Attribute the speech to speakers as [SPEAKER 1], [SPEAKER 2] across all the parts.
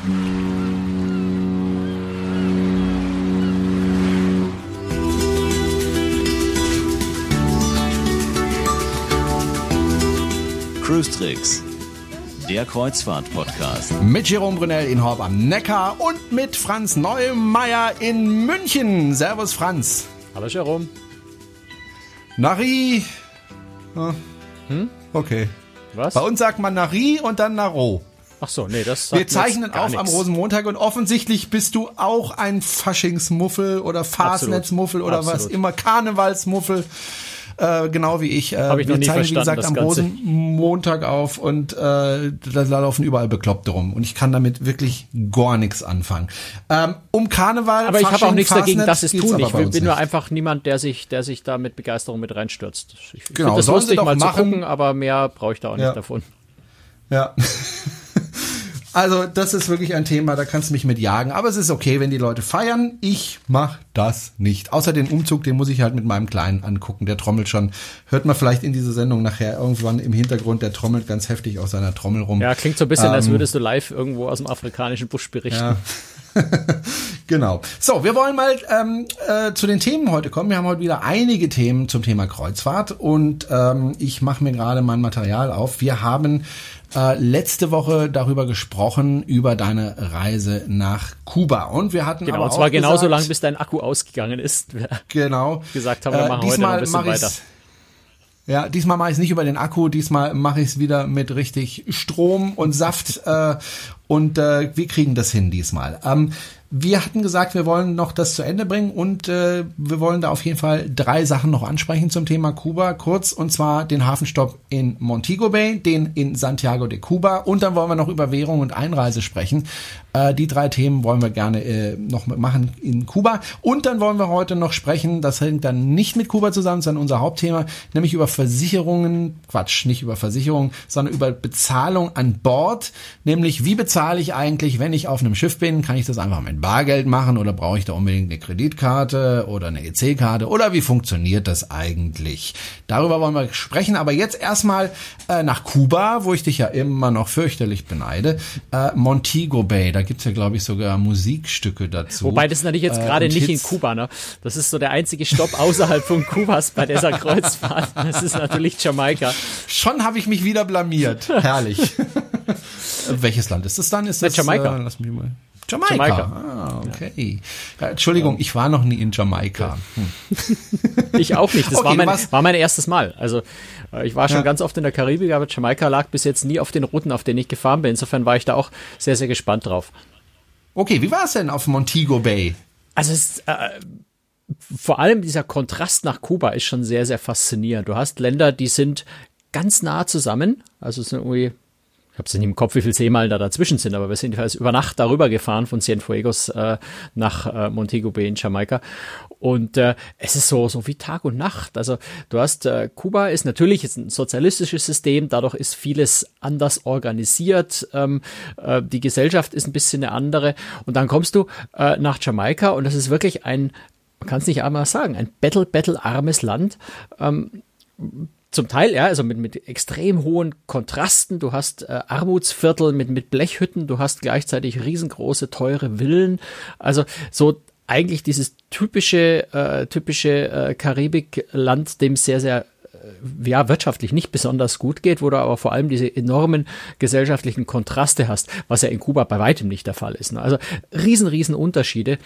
[SPEAKER 1] Cruise Tricks, der Kreuzfahrt-Podcast.
[SPEAKER 2] Mit Jerome Brunel in Horb am Neckar und mit Franz Neumeier in München. Servus, Franz.
[SPEAKER 3] Hallo, Jerome.
[SPEAKER 2] Nari. Hm? Okay.
[SPEAKER 3] Was?
[SPEAKER 2] Bei uns sagt man Nari und dann Naro.
[SPEAKER 3] Ach so, nee, das
[SPEAKER 2] Wir zeichnen auf am Rosenmontag und offensichtlich bist du auch ein Faschingsmuffel oder Fastnetzmuffel oder
[SPEAKER 3] Absolut.
[SPEAKER 2] was immer, Karnevalsmuffel. Äh, genau wie ich. Äh,
[SPEAKER 3] Hab ich noch
[SPEAKER 2] wir zeichnen, wie gesagt, am
[SPEAKER 3] Ganze.
[SPEAKER 2] Rosenmontag auf und äh, da, laufen überall Bekloppte rum. Und ich kann damit wirklich gar nichts anfangen. Ähm, um Karneval,
[SPEAKER 3] Aber ich habe auch
[SPEAKER 2] Fasching,
[SPEAKER 3] nichts dagegen,
[SPEAKER 2] Fastnet
[SPEAKER 3] dass es tun. Ich bin
[SPEAKER 2] uns
[SPEAKER 3] nur
[SPEAKER 2] nicht.
[SPEAKER 3] einfach niemand, der sich, der sich da mit Begeisterung mit reinstürzt. Ich
[SPEAKER 2] Genau,
[SPEAKER 3] das lustig,
[SPEAKER 2] doch
[SPEAKER 3] mal
[SPEAKER 2] machen.
[SPEAKER 3] zu gucken, aber mehr brauche ich da auch
[SPEAKER 2] Ja.
[SPEAKER 3] nicht davon.
[SPEAKER 2] Ja. Also, das ist wirklich ein Thema, da kannst du mich mit jagen. Aber es ist okay, wenn die Leute feiern. Ich mach das nicht. Außer den Umzug, den muss ich halt mit meinem Kleinen angucken. Der trommelt schon. Hört man vielleicht in dieser Sendung nachher irgendwann im Hintergrund. Der trommelt ganz heftig auf seiner Trommel rum.
[SPEAKER 3] Ja, klingt so ein bisschen, als
[SPEAKER 2] Ähm,
[SPEAKER 3] würdest du live irgendwo aus dem afrikanischen Busch berichten.
[SPEAKER 2] Ja. genau. So, wir wollen mal ähm, äh, zu den Themen heute kommen. Wir haben heute wieder einige Themen zum Thema Kreuzfahrt und ähm, ich mache mir gerade mein Material auf. Wir haben äh, letzte Woche darüber gesprochen, über deine Reise nach Kuba. Und wir hatten
[SPEAKER 3] Genau,
[SPEAKER 2] aber
[SPEAKER 3] und zwar genauso
[SPEAKER 2] gesagt,
[SPEAKER 3] lang, bis dein Akku ausgegangen ist. Wir
[SPEAKER 2] genau,
[SPEAKER 3] gesagt haben, wir machen heute noch ein bisschen weiter.
[SPEAKER 2] Ja, diesmal mache ich es nicht über den Akku, diesmal mache ich es wieder mit richtig Strom und Saft äh, und äh, wir kriegen das hin diesmal. Ähm, wir hatten gesagt, wir wollen noch das zu Ende bringen und äh, wir wollen da auf jeden Fall drei Sachen noch ansprechen zum Thema Kuba. Kurz und zwar den Hafenstopp in Montego Bay, den in Santiago de Cuba. Und dann wollen wir noch über Währung und Einreise sprechen. Äh, die drei Themen wollen wir gerne äh, noch machen in Kuba. Und dann wollen wir heute noch sprechen, das hängt dann nicht mit Kuba zusammen, sondern unser Hauptthema, nämlich über Versicherungen, Quatsch, nicht über Versicherungen, sondern über Bezahlung an Bord, nämlich wie bezahle ich eigentlich, wenn ich auf einem Schiff bin, kann ich das einfach mit Bargeld machen oder brauche ich da unbedingt eine Kreditkarte oder eine EC-Karte oder wie funktioniert das eigentlich? Darüber wollen wir sprechen, aber jetzt erstmal äh, nach Kuba, wo ich dich ja immer noch fürchterlich beneide, äh, Montego Bay, da gibt's ja glaube ich sogar Musikstücke dazu.
[SPEAKER 3] Wobei das natürlich jetzt
[SPEAKER 2] Äh,
[SPEAKER 3] gerade
[SPEAKER 2] und
[SPEAKER 3] nicht in
[SPEAKER 2] Hits.
[SPEAKER 3] Kuba, ne? Das ist so der einzige Stopp außerhalb von Kubas bei dieser Kreuzfahrt. Das ist natürlich Jamaika.
[SPEAKER 2] Schon habe ich mich wieder blamiert. Herrlich. Welches Land ist das dann? Ist das
[SPEAKER 3] Jamaika.
[SPEAKER 2] Äh, lass mich mal. Jamaika.
[SPEAKER 3] Jamaika.
[SPEAKER 2] Ah, okay. Ja, Entschuldigung, ich war noch nie in Jamaika. Hm.
[SPEAKER 3] Ich auch nicht. Das
[SPEAKER 2] Okay,
[SPEAKER 3] war, mein, war mein erstes Mal. Also äh, ich war schon
[SPEAKER 2] Ja.
[SPEAKER 3] ganz oft in der Karibik, aber Jamaika lag bis jetzt nie auf den Routen, auf denen ich gefahren bin. Insofern war ich da auch sehr, sehr gespannt drauf.
[SPEAKER 2] Okay, wie war es denn auf Montego Bay?
[SPEAKER 3] Also es ist, äh, vor allem dieser Kontrast nach Kuba ist schon sehr, sehr faszinierend. Du hast Länder, die sind ganz nah zusammen. Also es sind irgendwie, habe es nicht im Kopf, wie viele Seemeilen da dazwischen sind, aber wir sind jedenfalls über Nacht darüber gefahren von Cienfuegos äh, nach äh, Montego Bay in Jamaika. Und äh, es ist so, so wie Tag und Nacht. Also du hast, äh, Kuba ist natürlich jetzt ein sozialistisches System, dadurch ist vieles anders organisiert. Ähm, äh, die Gesellschaft ist ein bisschen eine andere. Und dann kommst du äh, nach Jamaika und das ist wirklich ein, man kann es nicht einmal sagen, ein battle-battle-armes Land. Ähm, zum Teil, ja, also mit, mit extrem hohen Kontrasten. Du hast äh, Armutsviertel mit, mit Blechhütten, du hast gleichzeitig riesengroße, teure Villen. Also so eigentlich dieses typische, äh, typische äh, Karibikland, dem sehr, sehr ja, wirtschaftlich nicht besonders gut geht, wo du aber vor allem diese enormen gesellschaftlichen Kontraste hast, was ja in Kuba bei weitem nicht der Fall ist. Ne? Also riesen, riesen Unterschiede.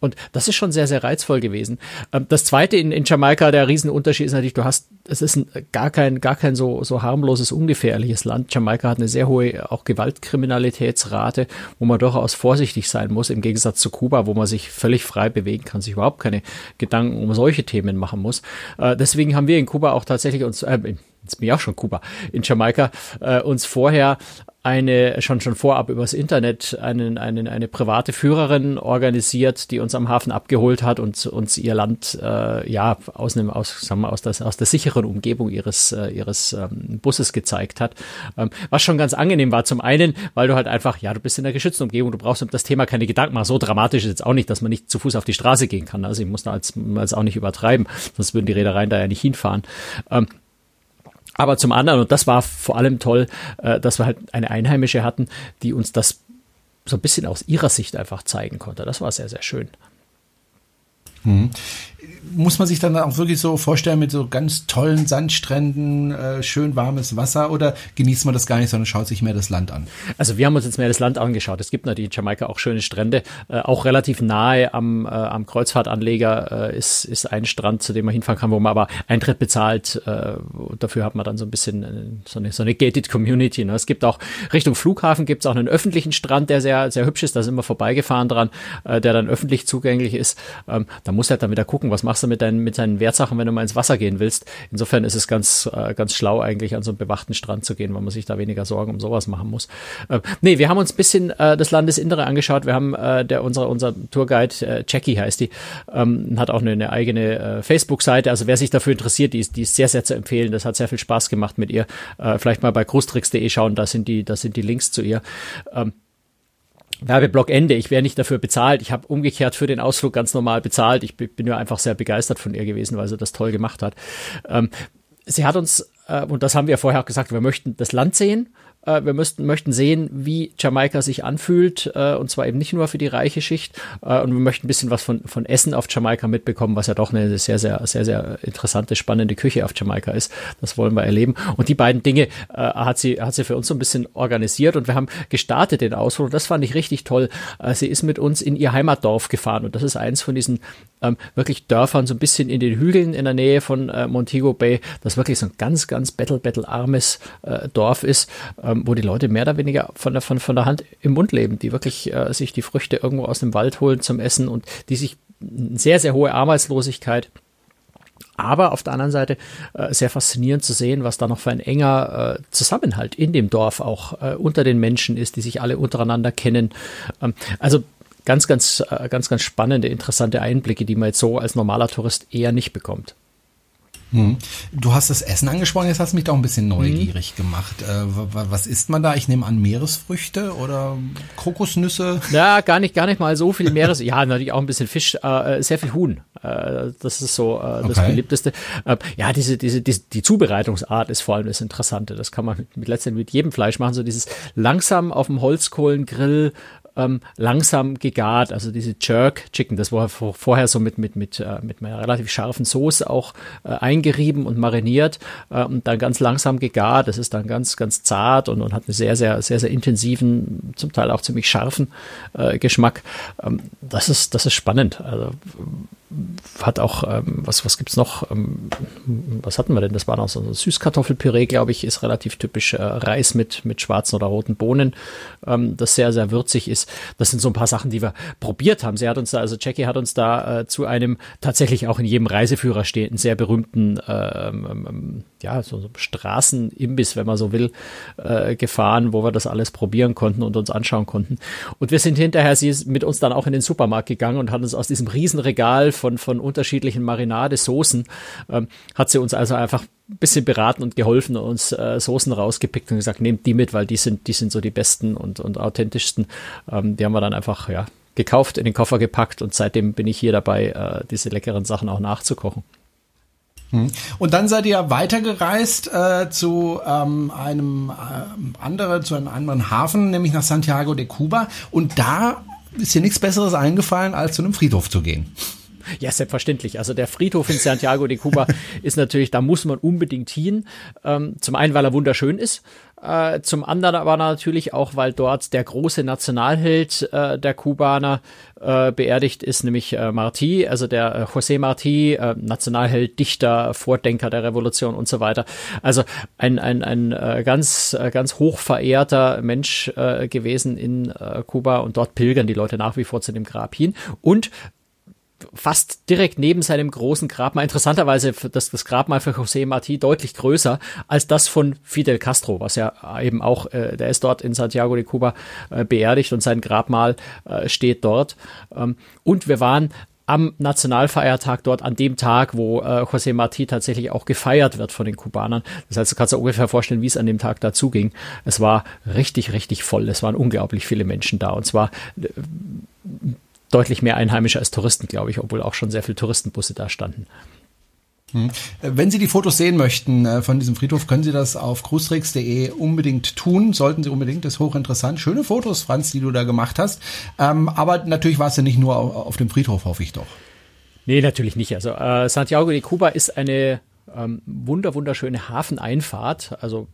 [SPEAKER 3] Und das ist schon sehr, sehr reizvoll gewesen. Ähm, Das zweite in, in Jamaika, der Riesenunterschied ist natürlich, du hast, es ist ein, gar kein, gar kein so, so harmloses, ungefährliches Land. Jamaika hat eine sehr hohe auch Gewaltkriminalitätsrate, wo man durchaus vorsichtig sein muss, im Gegensatz zu Kuba, wo man sich völlig frei bewegen kann, sich überhaupt keine Gedanken um solche Themen machen muss. Äh, Deswegen haben wir in Kuba auch tatsächlich uns, äh, jetzt bin ich auch schon Kuba, in Jamaika, äh, uns vorher eine schon schon vorab übers Internet einen, einen, eine private Führerin organisiert, die uns am Hafen abgeholt hat und uns ihr Land äh, ja aus einem aus sagen wir aus der aus der sicheren Umgebung ihres äh, ihres ähm, Busses gezeigt hat, ähm, was schon ganz angenehm war. Zum einen, weil du halt einfach ja du bist in einer geschützten Umgebung, du brauchst um das Thema keine Gedanken machen. So dramatisch ist jetzt auch nicht, dass man nicht zu Fuß auf die Straße gehen kann. Also ich muss da als, als auch nicht übertreiben, sonst würden die Reedereien da ja nicht hinfahren. Ähm, aber zum anderen, und das war vor allem toll, äh, dass wir halt eine Einheimische hatten, die uns das so ein bisschen aus ihrer Sicht einfach zeigen konnte. Das war sehr, sehr schön.
[SPEAKER 2] Mhm muss man sich dann auch wirklich so vorstellen mit so ganz tollen Sandstränden, äh, schön warmes Wasser oder genießt man das gar nicht, sondern schaut sich mehr das Land an?
[SPEAKER 3] Also wir haben uns jetzt mehr das Land angeschaut. Es gibt natürlich in Jamaika auch schöne Strände. Äh, auch relativ nahe am, äh, am Kreuzfahrtanleger äh, ist, ist ein Strand, zu dem man hinfahren kann, wo man aber Eintritt bezahlt. Äh, dafür hat man dann so ein bisschen äh, so eine, so eine gated Community. Ne? Es gibt auch Richtung Flughafen gibt es auch einen öffentlichen Strand, der sehr, sehr hübsch ist. Da sind wir vorbeigefahren dran, der dann öffentlich zugänglich ist. Ähm, da muss er dann wieder gucken, was machst du mit, deinen, mit deinen Wertsachen, wenn du mal ins Wasser gehen willst. Insofern ist es ganz, äh, ganz schlau eigentlich an so einen bewachten Strand zu gehen, weil man sich da weniger Sorgen um sowas machen muss. Äh, nee, wir haben uns ein bisschen äh, das Landesinnere angeschaut. Wir haben äh, der unser, unser Tourguide, äh, Jackie heißt die, ähm, hat auch eine, eine eigene äh, Facebook-Seite. Also wer sich dafür interessiert, die ist, die ist sehr, sehr zu empfehlen. Das hat sehr viel Spaß gemacht mit ihr. Äh, vielleicht mal bei cruestricks.de schauen, da sind die, da sind die Links zu ihr. Ähm, Werbeblock Ende. Ich wäre nicht dafür bezahlt. Ich habe umgekehrt für den Ausflug ganz normal bezahlt. Ich bin ja einfach sehr begeistert von ihr gewesen, weil sie das toll gemacht hat. Ähm, sie hat uns, äh, und das haben wir vorher auch gesagt, wir möchten das Land sehen wir müssten, möchten sehen, wie Jamaika sich anfühlt, äh, und zwar eben nicht nur für die reiche Schicht. Äh, und wir möchten ein bisschen was von, von Essen auf Jamaika mitbekommen, was ja doch eine sehr, sehr, sehr, sehr interessante, spannende Küche auf Jamaika ist. Das wollen wir erleben. Und die beiden Dinge äh, hat sie, hat sie für uns so ein bisschen organisiert und wir haben gestartet den Ausflug. Und das fand ich richtig toll. Äh, sie ist mit uns in ihr Heimatdorf gefahren und das ist eins von diesen ähm, wirklich Dörfern so ein bisschen in den Hügeln in der Nähe von äh, Montego Bay, das wirklich so ein ganz, ganz battle-battle-armes äh, Dorf ist, ähm, wo die Leute mehr oder weniger von der, von, von der Hand im Mund leben, die wirklich äh, sich die Früchte irgendwo aus dem Wald holen zum Essen und die sich sehr, sehr hohe Arbeitslosigkeit aber auf der anderen Seite äh, sehr faszinierend zu sehen, was da noch für ein enger äh, Zusammenhalt in dem Dorf auch äh, unter den Menschen ist, die sich alle untereinander kennen. Ähm, also ganz, ganz, äh, ganz, ganz spannende, interessante Einblicke, die man jetzt so als normaler Tourist eher nicht bekommt.
[SPEAKER 2] Hm. Du hast das Essen angesprochen, jetzt hast du mich da auch ein bisschen neugierig mhm. gemacht. Äh, was isst man da? Ich nehme an Meeresfrüchte oder Kokosnüsse?
[SPEAKER 3] Ja, gar nicht, gar nicht mal so viel Meeres. ja, natürlich auch ein bisschen Fisch, äh, sehr viel Huhn. Äh, das ist so äh, das okay. beliebteste. Äh, ja, diese, diese, diese, die Zubereitungsart ist vor allem das Interessante. Das kann man mit, mit letztendlich mit jedem Fleisch machen. So dieses langsam auf dem Holzkohlengrill ähm, langsam gegart, also diese Jerk Chicken, das war vorher so mit, mit, mit, äh, mit einer relativ scharfen Soße auch äh, eingerieben und mariniert äh, und dann ganz langsam gegart. Das ist dann ganz, ganz zart und, und hat einen sehr, sehr, sehr, sehr intensiven, zum Teil auch ziemlich scharfen äh, Geschmack. Ähm, das ist, das ist spannend. Also hat auch, ähm, was, was gibt's noch? Ähm, was hatten wir denn? Das war noch so ein Süßkartoffelpüree, glaube ich, ist relativ typisch äh, Reis mit, mit schwarzen oder roten Bohnen, ähm, das sehr, sehr würzig ist. Das sind so ein paar Sachen, die wir probiert haben. Sie hat uns da, also Jackie hat uns da äh, zu einem tatsächlich auch in jedem Reiseführer stehenden, sehr berühmten, ähm, ähm, ja, so, Straßenimbiss, wenn man so will, äh, gefahren, wo wir das alles probieren konnten und uns anschauen konnten. Und wir sind hinterher, sie ist mit uns dann auch in den Supermarkt gegangen und hat uns aus diesem Riesenregal von, von unterschiedlichen Marinadesoßen, ähm, hat sie uns also einfach ein bisschen beraten und geholfen und uns äh, Soßen rausgepickt und gesagt, nehmt die mit, weil die sind, die sind so die besten und, und authentischsten. Ähm, die haben wir dann einfach, ja, gekauft, in den Koffer gepackt und seitdem bin ich hier dabei, äh, diese leckeren Sachen auch nachzukochen.
[SPEAKER 2] Hm. Und dann seid ihr weitergereist äh, zu ähm, einem äh, anderen, zu einem anderen Hafen, nämlich nach Santiago de Cuba. Und da ist dir nichts Besseres eingefallen, als zu einem Friedhof zu gehen.
[SPEAKER 3] Ja, selbstverständlich. Also der Friedhof in Santiago de Cuba ist natürlich, da muss man unbedingt hin. Ähm, zum einen, weil er wunderschön ist. Äh, zum anderen aber natürlich auch, weil dort der große Nationalheld äh, der Kubaner äh, beerdigt ist, nämlich äh, Martí, also der äh, José Martí, äh, Nationalheld, Dichter, Vordenker der Revolution und so weiter. Also ein, ein, ein ganz, ganz hoch verehrter Mensch gewesen in Kuba und dort pilgern die Leute nach wie vor zu dem Grab hin. Und fast direkt neben seinem großen Grabmal. Interessanterweise das, das Grabmal für José Martí deutlich größer als das von Fidel Castro, was ja eben auch, äh, der ist dort in Santiago de Cuba äh, beerdigt und sein Grabmal äh, steht dort. Ähm, und wir waren am Nationalfeiertag dort an dem Tag, wo äh, José Martí tatsächlich auch gefeiert wird von den Kubanern. Das heißt, du kannst dir ungefähr vorstellen, wie es an dem Tag dazu ging. Es war richtig, richtig voll. Es waren unglaublich viele Menschen da. Und zwar äh, deutlich mehr Einheimische als Touristen, glaube ich, obwohl auch schon sehr viele Touristenbusse da standen.
[SPEAKER 2] Hm. Wenn Sie die Fotos sehen möchten äh, von diesem Friedhof, können Sie das auf cruistricks.de unbedingt tun. Sollten Sie unbedingt, das ist hochinteressant. Schöne Fotos, Franz, die du da gemacht hast. Ähm, aber natürlich war es ja nicht nur auf dem Friedhof, hoffe ich doch.
[SPEAKER 3] Nee, natürlich nicht. Also äh, Santiago de Cuba ist eine ähm, wunder wunderschöne Hafeneinfahrt. Also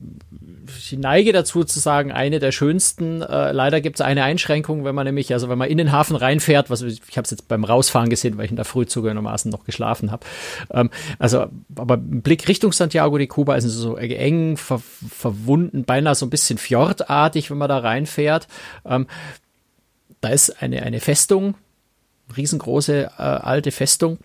[SPEAKER 3] ich neige dazu zu sagen, eine der schönsten. Äh, leider gibt es eine Einschränkung, wenn man nämlich, also wenn man in den Hafen reinfährt, was ich habe es jetzt beim Rausfahren gesehen, weil ich in der Früh zugegebenermaßen noch geschlafen habe. Ähm, also, aber Blick Richtung Santiago de Cuba ist so eng, ver verwunden, beinahe so ein bisschen fjordartig, wenn man da reinfährt. Ähm, da ist eine, eine Festung, riesengroße äh, alte Festung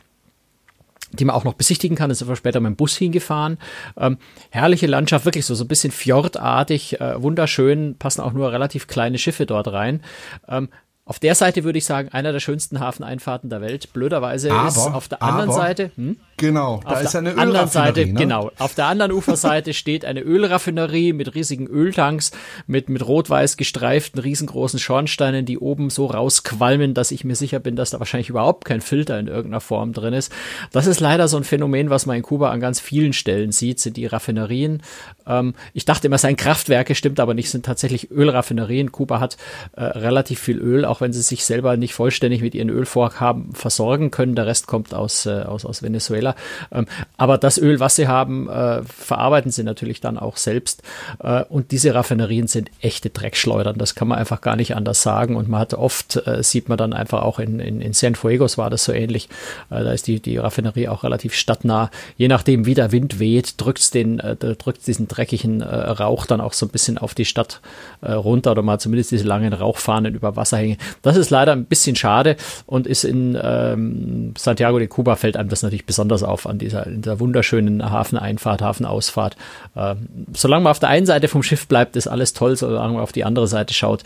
[SPEAKER 3] die man auch noch besichtigen kann. Da sind wir später mit dem Bus hingefahren. Ähm, herrliche Landschaft, wirklich so, so ein bisschen fjordartig, äh, wunderschön, passen auch nur relativ kleine Schiffe dort rein. Ähm, auf der Seite würde ich sagen, einer der schönsten Hafeneinfahrten der Welt. Blöderweise
[SPEAKER 2] aber,
[SPEAKER 3] ist auf der anderen
[SPEAKER 2] aber,
[SPEAKER 3] Seite. Hm?
[SPEAKER 2] Genau,
[SPEAKER 3] da auf ist eine anderen Seite, ne? genau. Auf der anderen Uferseite steht eine Ölraffinerie mit riesigen Öltanks, mit, mit rot-weiß gestreiften riesengroßen Schornsteinen, die oben so rausqualmen, dass ich mir sicher bin, dass da wahrscheinlich überhaupt kein Filter in irgendeiner Form drin ist. Das ist leider so ein Phänomen, was man in Kuba an ganz vielen Stellen sieht, sind die Raffinerien. Ähm, ich dachte immer, es seien Kraftwerke, stimmt aber nicht, sind tatsächlich Ölraffinerien. Kuba hat äh, relativ viel Öl, auch wenn sie sich selber nicht vollständig mit ihren Ölvorhaben versorgen können. Der Rest kommt aus, äh, aus, aus Venezuela. Ähm, aber das Öl, was sie haben, äh, verarbeiten sie natürlich dann auch selbst. Äh, und diese Raffinerien sind echte Dreckschleudern. Das kann man einfach gar nicht anders sagen. Und man hat oft, äh, sieht man dann einfach auch in, in, in Cienfuegos war das so ähnlich. Äh, da ist die, die Raffinerie auch relativ stadtnah. Je nachdem, wie der Wind weht, drückt den, äh, drückt diesen dreckigen äh, Rauch dann auch so ein bisschen auf die Stadt runter oder mal zumindest diese langen Rauchfahnen über Wasser hängen. Das ist leider ein bisschen schade und ist in ähm, Santiago de Cuba fällt einem das natürlich besonders auf an dieser, dieser wunderschönen Hafeneinfahrt, Hafenausfahrt. Ähm, solange man auf der einen Seite vom Schiff bleibt, ist alles toll, solange man auf die andere Seite schaut,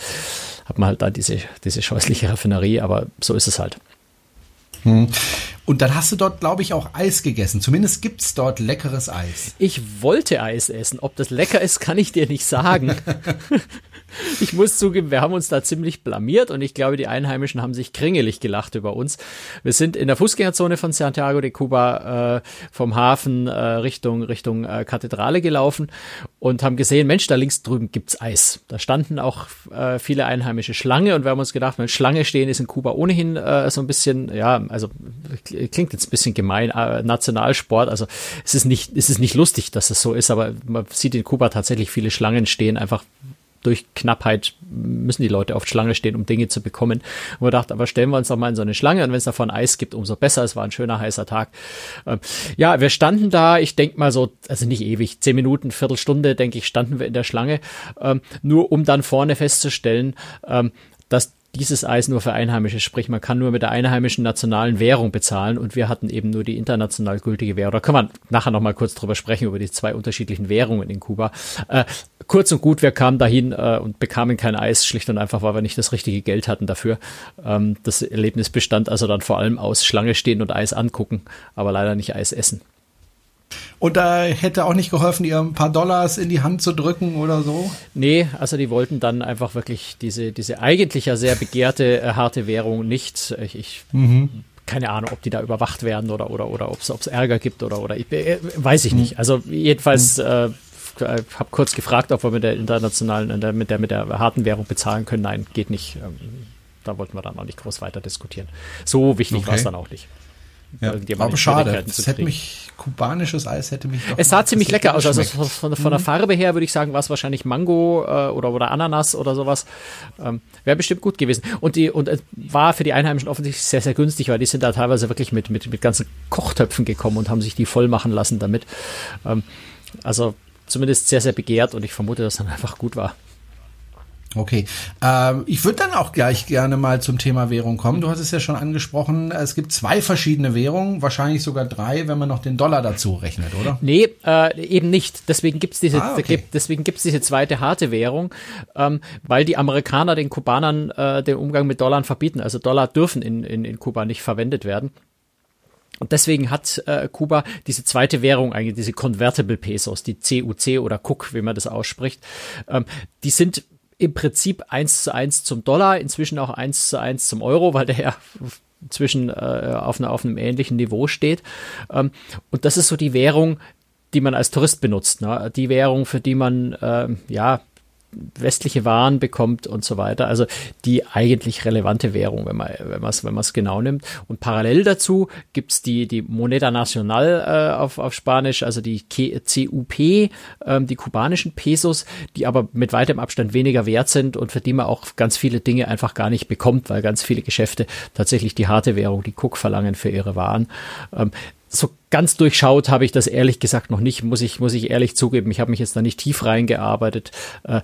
[SPEAKER 3] hat man halt da diese, diese scheußliche Raffinerie, aber so ist es halt.
[SPEAKER 2] Hm. Und dann hast du dort, glaube ich, auch Eis gegessen. Zumindest gibt es dort leckeres Eis.
[SPEAKER 3] Ich wollte Eis essen. Ob das lecker ist, kann ich dir nicht sagen. ich muss zugeben, wir haben uns da ziemlich blamiert und ich glaube, die Einheimischen haben sich kringelig gelacht über uns. Wir sind in der Fußgängerzone von Santiago de Cuba äh, vom Hafen äh, Richtung Richtung äh, Kathedrale gelaufen und haben gesehen, Mensch, da links drüben gibt's Eis. Da standen auch äh, viele einheimische Schlange und wir haben uns gedacht, wenn Schlange stehen ist in Kuba ohnehin äh, so ein bisschen, ja, also klingt jetzt ein bisschen gemein, äh, Nationalsport. Also es ist nicht, es ist nicht lustig, dass es so ist, aber man sieht in Kuba tatsächlich viele Schlangen stehen, einfach durch Knappheit müssen die Leute oft Schlange stehen, um Dinge zu bekommen. Und wir dachten, aber stellen wir uns doch mal in so eine Schlange und wenn es davon Eis gibt, umso besser. Es war ein schöner heißer Tag. Ähm, ja, wir standen da, ich denke mal so, also nicht ewig, zehn Minuten, Viertelstunde, denke ich, standen wir in der Schlange, ähm, nur um dann vorne festzustellen, ähm, dass dieses Eis nur für Einheimische, sprich man kann nur mit der einheimischen nationalen Währung bezahlen und wir hatten eben nur die international gültige Währung. Da können wir nachher nochmal kurz drüber sprechen, über die zwei unterschiedlichen Währungen in Kuba. Äh, kurz und gut, wir kamen dahin äh, und bekamen kein Eis, schlicht und einfach, weil wir nicht das richtige Geld hatten dafür. Ähm, das Erlebnis bestand also dann vor allem aus Schlange stehen und Eis angucken, aber leider nicht Eis essen.
[SPEAKER 2] Und da hätte auch nicht geholfen, ihr ein paar Dollars in die Hand zu drücken oder so?
[SPEAKER 3] Nee, also die wollten dann einfach wirklich diese, diese eigentlich ja sehr begehrte äh, harte Währung nicht. Ich, ich mhm. keine Ahnung, ob die da überwacht werden oder, oder, oder ob es Ärger gibt oder, oder ich, äh, weiß ich mhm. nicht. Also jedenfalls mhm. äh, habe kurz gefragt, ob wir mit der internationalen, äh, mit der, mit der harten Währung bezahlen können. Nein, geht nicht. Ähm, da wollten wir dann auch nicht groß weiter diskutieren. So wichtig okay. war es dann auch nicht.
[SPEAKER 2] Ja, aber schade. Das hätte mich, kubanisches Eis hätte mich
[SPEAKER 3] doch Es sah ziemlich lecker aus. Also von, von, der mhm. Farbe her würde ich sagen, war es wahrscheinlich Mango äh, oder, oder Ananas oder sowas. Ähm, Wäre bestimmt gut gewesen. Und die, und es war für die Einheimischen offensichtlich sehr, sehr günstig, weil die sind da teilweise wirklich mit, mit, mit ganzen Kochtöpfen gekommen und haben sich die voll machen lassen damit. Ähm, also zumindest sehr, sehr begehrt und ich vermute, dass dann einfach gut war.
[SPEAKER 2] Okay, ähm, ich würde dann auch gleich gerne mal zum Thema Währung kommen. Du hast es ja schon angesprochen, es gibt zwei verschiedene Währungen, wahrscheinlich sogar drei, wenn man noch den Dollar dazu rechnet, oder?
[SPEAKER 3] Nee, äh, eben nicht. Deswegen gibt's diese, ah, okay. deswegen gibt's diese zweite harte Währung, ähm, weil die Amerikaner den Kubanern äh, den Umgang mit Dollar verbieten. Also Dollar dürfen in, in, in Kuba nicht verwendet werden. Und deswegen hat äh, Kuba diese zweite Währung eigentlich, diese Convertible Pesos, die CUC oder CUC, wie man das ausspricht. Ähm, die sind im Prinzip eins zu eins zum Dollar, inzwischen auch eins zu eins zum Euro, weil der ja zwischen äh, auf, einer, auf einem ähnlichen Niveau steht. Ähm, und das ist so die Währung, die man als Tourist benutzt. Ne? Die Währung, für die man äh, ja westliche Waren bekommt und so weiter. Also die eigentlich relevante Währung, wenn man wenn man es wenn man genau nimmt. Und parallel dazu gibt's die die Moneda Nacional äh, auf auf Spanisch, also die CUP, ähm, die kubanischen Pesos, die aber mit weitem Abstand weniger wert sind und für die man auch ganz viele Dinge einfach gar nicht bekommt, weil ganz viele Geschäfte tatsächlich die harte Währung, die Cook verlangen für ihre Waren. Ähm, so ganz durchschaut habe ich das ehrlich gesagt noch nicht, muss ich, muss ich ehrlich zugeben. Ich habe mich jetzt da nicht tief reingearbeitet. Äh,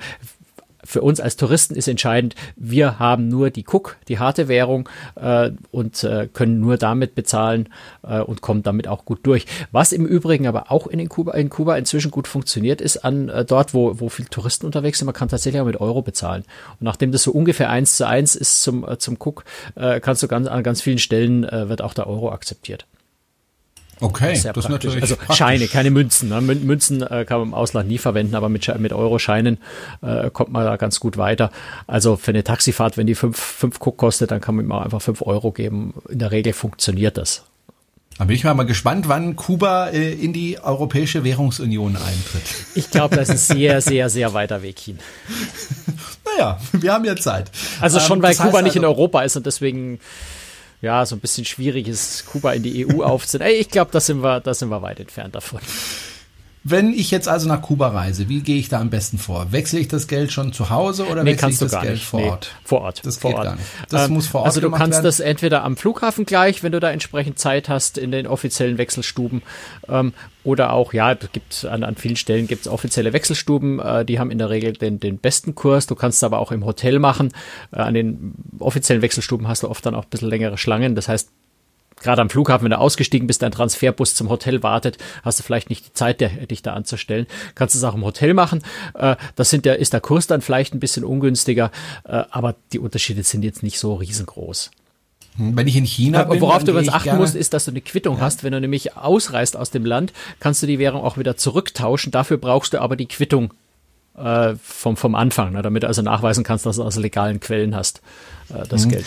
[SPEAKER 3] für uns als Touristen ist entscheidend, wir haben nur die Cook, die harte Währung äh, und äh, können nur damit bezahlen und kommen damit auch gut durch. Was im Übrigen aber auch in, Kuba, in Kuba inzwischen gut funktioniert, ist an dort, wo, wo viele Touristen unterwegs sind, man kann tatsächlich auch mit Euro bezahlen. Und nachdem das so ungefähr eins zu eins ist zum, zum Cook, kannst du ganz, an ganz vielen Stellen wird auch der Euro akzeptiert.
[SPEAKER 2] Okay,
[SPEAKER 3] das, das ist natürlich. Also praktisch. Scheine, keine Münzen. Ne? Münzen äh, kann man im Ausland nie verwenden, aber mit, mit Euro-Scheinen äh, kommt man da ganz gut weiter. Also für eine Taxifahrt, wenn die fünf, fünf Cook kostet, dann kann man ihm auch einfach fünf Euro geben. In der Regel funktioniert das.
[SPEAKER 2] Da bin ich mal gespannt, wann Kuba äh, in die Europäische Währungsunion eintritt.
[SPEAKER 3] Ich glaube, das ist sehr, sehr, sehr weiter Weg hin.
[SPEAKER 2] naja, wir haben ja Zeit.
[SPEAKER 3] Also schon, ähm, weil Kuba also, nicht in Europa ist und deswegen ja, so ein bisschen schwierig ist, Kuba in die EU aufzunehmen. Ich glaube, da sind wir, da sind wir weit entfernt davon.
[SPEAKER 2] Wenn ich jetzt also nach Kuba reise, wie gehe ich da am besten vor? Wechsle ich das Geld schon zu Hause oder nee, wechsle ich das Geld nicht. vor Ort?
[SPEAKER 3] Nee, vor Ort.
[SPEAKER 2] Das
[SPEAKER 3] vor
[SPEAKER 2] geht
[SPEAKER 3] Ort.
[SPEAKER 2] gar nicht. Das ähm, muss vor Ort
[SPEAKER 3] Also du kannst werden. das entweder am Flughafen gleich, wenn du da entsprechend Zeit hast, in den offiziellen Wechselstuben, ähm, oder auch, ja, gibt an, an vielen Stellen gibt es offizielle Wechselstuben, äh, die haben in der Regel den, den besten Kurs. Du kannst es aber auch im Hotel machen. Äh, an den offiziellen Wechselstuben hast du oft dann auch ein bisschen längere Schlangen. Das heißt, gerade am Flughafen, wenn du ausgestiegen bist, dein Transferbus zum Hotel wartet, hast du vielleicht nicht die Zeit, dich da anzustellen. Kannst du es auch im Hotel machen. Äh, das sind der, ist der Kurs dann vielleicht ein bisschen ungünstiger, äh, aber die Unterschiede sind jetzt nicht so riesengroß.
[SPEAKER 2] Hm, wenn ich in China bin,
[SPEAKER 3] Worauf du übrigens achten musst, ist, dass du eine Quittung ja. hast. Wenn du nämlich ausreist aus dem Land, kannst du die Währung auch wieder zurücktauschen. Dafür brauchst du aber die Quittung äh, vom, vom Anfang, ne, damit du also nachweisen kannst, dass du aus legalen Quellen hast, äh, das mhm. Geld.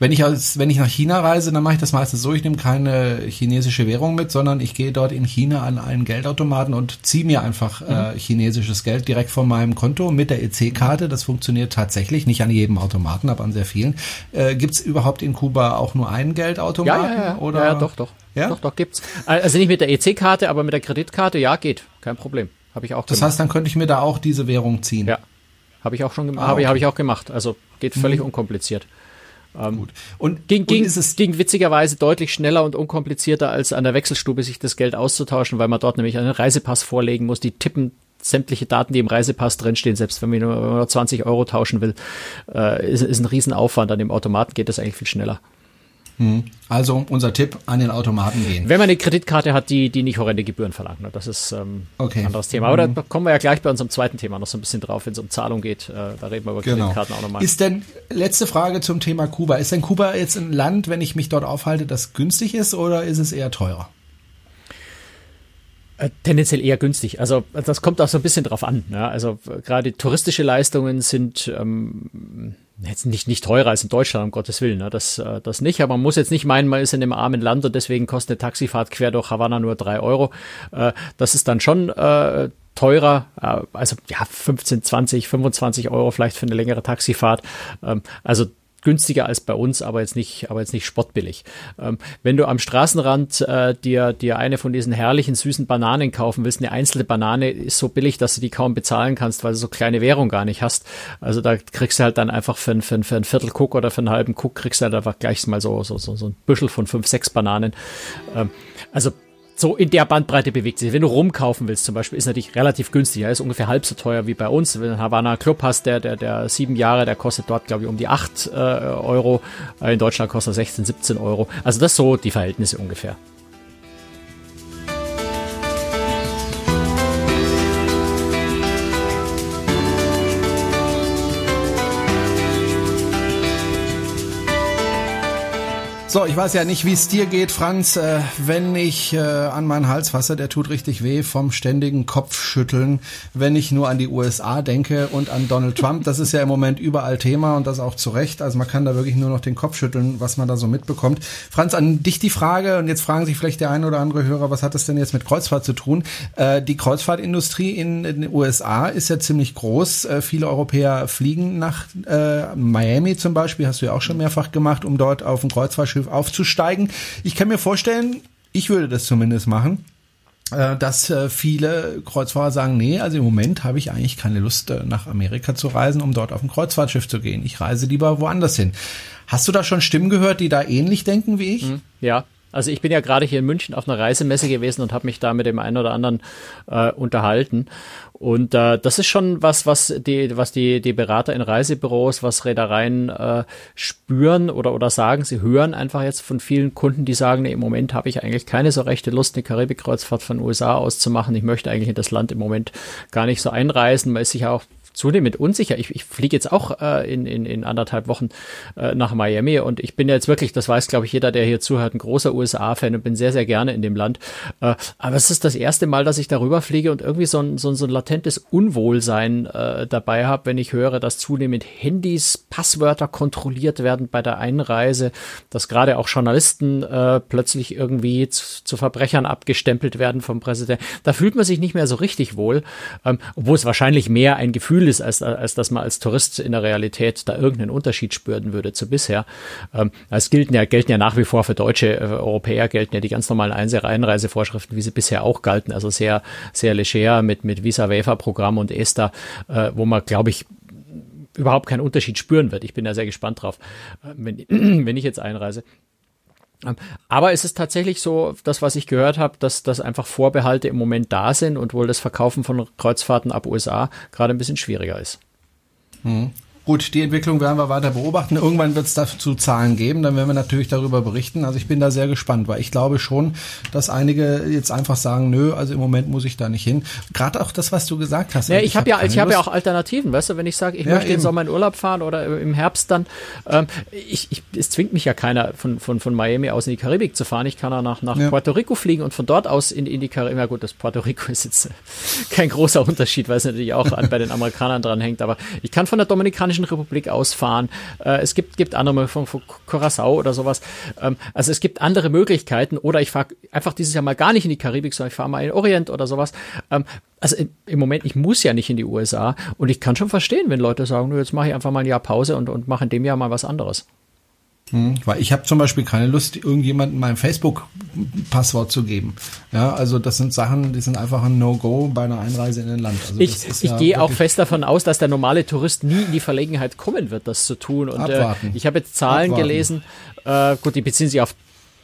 [SPEAKER 2] Wenn ich als, wenn ich nach China reise, dann mache ich das meistens so, ich nehme keine chinesische Währung mit, sondern ich gehe dort in China an einen Geldautomaten und ziehe mir einfach äh, mhm. chinesisches Geld direkt von meinem Konto mit der EC-Karte. Das funktioniert tatsächlich, nicht an jedem Automaten, aber an sehr vielen. Äh, Gibt es überhaupt in Kuba auch nur einen Geldautomaten?
[SPEAKER 3] Ja, ja, ja.
[SPEAKER 2] Oder?
[SPEAKER 3] ja doch, doch. Ja? Doch, doch, gibt's. Also nicht mit der EC-Karte, aber mit der Kreditkarte, ja, geht. Kein Problem. Habe ich auch
[SPEAKER 2] Das heißt, dann könnte ich mir da auch diese Währung ziehen?
[SPEAKER 3] Ja. Habe ich auch schon gemacht. Ah, okay. Habe ich, hab ich auch gemacht. Also geht völlig mhm. unkompliziert.
[SPEAKER 2] Ähm, Gut. Und
[SPEAKER 3] ging, ging, und es ging witzigerweise deutlich schneller und unkomplizierter als an der Wechselstube sich das Geld auszutauschen, weil man dort nämlich einen Reisepass vorlegen muss. Die tippen sämtliche Daten, die im Reisepass drinstehen, selbst wenn man nur 20 Euro tauschen will, äh, ist, ist ein Riesenaufwand. An dem Automaten geht das eigentlich viel schneller.
[SPEAKER 2] Hm. Also unser Tipp, an den Automaten gehen.
[SPEAKER 3] Wenn man eine Kreditkarte hat, die, die nicht horrende Gebühren verlangt. Ne? Das ist ähm, okay. ein anderes Thema. Aber mhm. da kommen wir ja gleich bei unserem zweiten Thema noch so ein bisschen drauf, wenn es um Zahlung geht. Äh, da reden wir über genau. Kreditkarten auch nochmal.
[SPEAKER 2] Ist denn, letzte Frage zum Thema Kuba. Ist denn Kuba jetzt ein Land, wenn ich mich dort aufhalte, das günstig ist oder ist es eher teurer?
[SPEAKER 3] Äh, tendenziell eher günstig. Also das kommt auch so ein bisschen drauf an. Ja? Also gerade touristische Leistungen sind ähm, jetzt nicht, nicht teurer als in Deutschland, um Gottes Willen, ne? das, äh, das nicht. Aber man muss jetzt nicht meinen, man ist in einem armen Land und deswegen kostet eine Taxifahrt quer durch Havanna nur drei Euro. Äh, das ist dann schon äh, teurer, äh, also ja 15, 20, 25 Euro vielleicht für eine längere Taxifahrt. Ähm, also günstiger als bei uns, aber jetzt nicht, aber jetzt nicht spottbillig. Ähm, wenn du am Straßenrand äh, dir, dir eine von diesen herrlichen süßen Bananen kaufen willst, eine einzelne Banane ist so billig, dass du die kaum bezahlen kannst, weil du so kleine Währung gar nicht hast. Also da kriegst du halt dann einfach für, für, für ein Viertel Cook oder für einen halben Cook kriegst du halt einfach gleich mal so, so, so, so ein Büschel von fünf, sechs Bananen. Ähm, also so in der Bandbreite bewegt sich. Wenn du rumkaufen willst zum Beispiel, ist natürlich relativ günstig. Er ist ungefähr halb so teuer wie bei uns. Wenn du einen Havana Club hast, der, der, der sieben Jahre, der kostet dort, glaube ich, um die acht äh, Euro. In Deutschland kostet er 16, 17 Euro. Also das so die Verhältnisse ungefähr.
[SPEAKER 2] So, ich weiß ja nicht, wie es dir geht, Franz, äh, wenn ich äh, an meinen Hals fasse, der tut richtig weh vom ständigen Kopfschütteln, wenn ich nur an die USA denke und an Donald Trump. Das ist ja im Moment überall Thema und das auch zu Recht. Also man kann da wirklich nur noch den Kopf schütteln, was man da so mitbekommt. Franz, an dich die Frage, und jetzt fragen sich vielleicht der eine oder andere Hörer, was hat das denn jetzt mit Kreuzfahrt zu tun? Äh, die Kreuzfahrtindustrie in, in, den USA ist ja ziemlich groß. Äh, viele Europäer fliegen nach äh, Miami zum Beispiel, hast du ja auch schon mehrfach gemacht, um dort auf dem Kreuzfahrtschiff Kreuzfahrtschiff aufzusteigen. Ich kann mir vorstellen, ich würde das zumindest machen äh, dass äh, viele Kreuzfahrer sagen, nee, also im Moment habe ich eigentlich keine Lust, äh, nach Amerika zu reisen, um dort auf ein Kreuzfahrtschiff zu gehen. Ich reise lieber woanders hin. Hast du da schon Stimmen gehört, die da ähnlich denken wie ich? Hm,
[SPEAKER 3] ja, also ich bin ja gerade hier in München auf einer Reisemesse gewesen und habe mich da mit dem einen oder anderen äh, unterhalten. Und äh, das ist schon was, was die, was die, die Berater in Reisebüros, was Reedereien äh, spüren oder, oder sagen. Sie hören einfach jetzt von vielen Kunden, die sagen, nee, im Moment habe ich eigentlich keine so rechte Lust, eine Karibikkreuzfahrt von den USA aus zu machen. Ich möchte eigentlich in das Land im Moment gar nicht so einreisen. Man ist sich auch zunehmend unsicher. Ich, ich fliege jetzt auch äh, in, in, in anderthalb Wochen äh, nach Miami und ich bin jetzt wirklich, das weiß glaube ich jeder, der hier zuhört, ein großer USA-Fan und bin sehr, sehr gerne in dem Land. Äh, aber es ist das erste Mal, dass ich darüber fliege und irgendwie so ein, so ein, so ein latentes Unwohlsein äh, dabei habe, wenn ich höre, dass zunehmend Handys, Passwörter kontrolliert werden bei der Einreise, dass gerade auch Journalisten äh, plötzlich irgendwie zu, zu Verbrechern abgestempelt werden vom Präsidenten. Da fühlt man sich nicht mehr so richtig wohl, ähm, obwohl es wahrscheinlich mehr ein Gefühl ist, als, als dass man als Tourist in der Realität da irgendeinen Unterschied spüren würde zu bisher. Ähm, es gelten ja, gelten ja nach wie vor für deutsche äh, Europäer gelten ja die ganz normalen Einreisevorschriften, wie sie bisher auch galten, also sehr, sehr leger mit, mit Visa-Waiver-Programm und ESTA, äh, wo man, glaube ich, überhaupt keinen Unterschied spüren wird. Ich bin da sehr gespannt drauf, äh, wenn, wenn ich jetzt einreise. Ähm, aber es ist tatsächlich so, das, was ich gehört habe, dass, dass einfach Vorbehalte im Moment da sind und wohl das Verkaufen von Kreuzfahrten ab USA gerade ein bisschen schwieriger ist.
[SPEAKER 2] Mhm. Gut, die Entwicklung werden wir weiter beobachten. Irgendwann wird es dazu Zahlen geben, dann werden wir natürlich darüber berichten. Also ich bin da sehr gespannt, weil ich glaube schon, dass einige jetzt einfach sagen, nö, also im Moment muss ich da nicht hin. Gerade auch das, was du gesagt hast.
[SPEAKER 3] Ja, ich, ich habe hab ja, ich habe ja auch Alternativen, weißt du, wenn ich sage, ich ja, möchte im Sommer in Urlaub fahren oder im Herbst dann, ähm, ich, ich, es zwingt mich ja keiner von, von, von Miami aus in die Karibik zu fahren. Ich kann auch nach, nach ja. Puerto Rico fliegen und von dort aus in, in die Karibik. Ja gut, das Puerto Rico ist jetzt kein großer Unterschied, weil es natürlich auch an, bei den Amerikanern dran hängt, aber ich kann von der Dominikanischen Republik aus fahren. Äh, es gibt, gibt andere von, von Curacao oder sowas. Ähm, also es gibt andere Möglichkeiten oder ich fahre einfach dieses Jahr mal gar nicht in die Karibik, sondern ich fahre mal in den Orient oder sowas. Ähm, also im Moment, ich muss ja nicht in die USA und ich kann schon verstehen, wenn Leute sagen, jetzt mache ich einfach mal ein Jahr Pause und, und mache in dem Jahr mal was anderes.
[SPEAKER 2] Hm, weil ich habe zum Beispiel keine Lust, irgendjemandem mein Facebook-Passwort zu geben. Ja, also das sind Sachen, die sind einfach ein No-Go bei einer Einreise in ein Land. Also
[SPEAKER 3] ich ich ja gehe auch fest davon aus, dass der normale Tourist nie in die Verlegenheit kommen wird, das zu tun. Und äh, ich habe jetzt Zahlen Abwarten. gelesen, äh, gut, die beziehen sich auf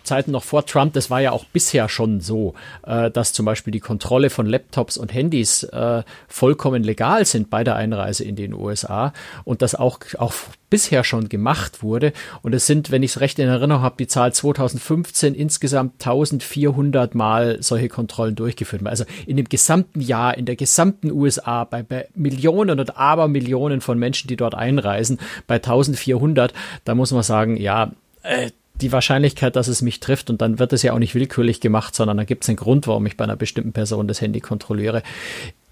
[SPEAKER 3] Zeiten noch vor Trump, das war ja auch bisher schon so, äh, dass zum Beispiel die Kontrolle von Laptops und Handys äh, vollkommen legal sind bei der Einreise in den USA und das auch, auch bisher schon gemacht wurde. Und es sind, wenn ich es recht in Erinnerung habe, die Zahl 2015 insgesamt 1400 Mal solche Kontrollen durchgeführt. Also in dem gesamten Jahr, in der gesamten USA, bei, bei Millionen und Abermillionen von Menschen, die dort einreisen, bei 1400, da muss man sagen, ja, äh, die Wahrscheinlichkeit, dass es mich trifft und dann wird es ja auch nicht willkürlich gemacht, sondern da gibt es einen Grund, warum ich bei einer bestimmten Person das Handy kontrolliere.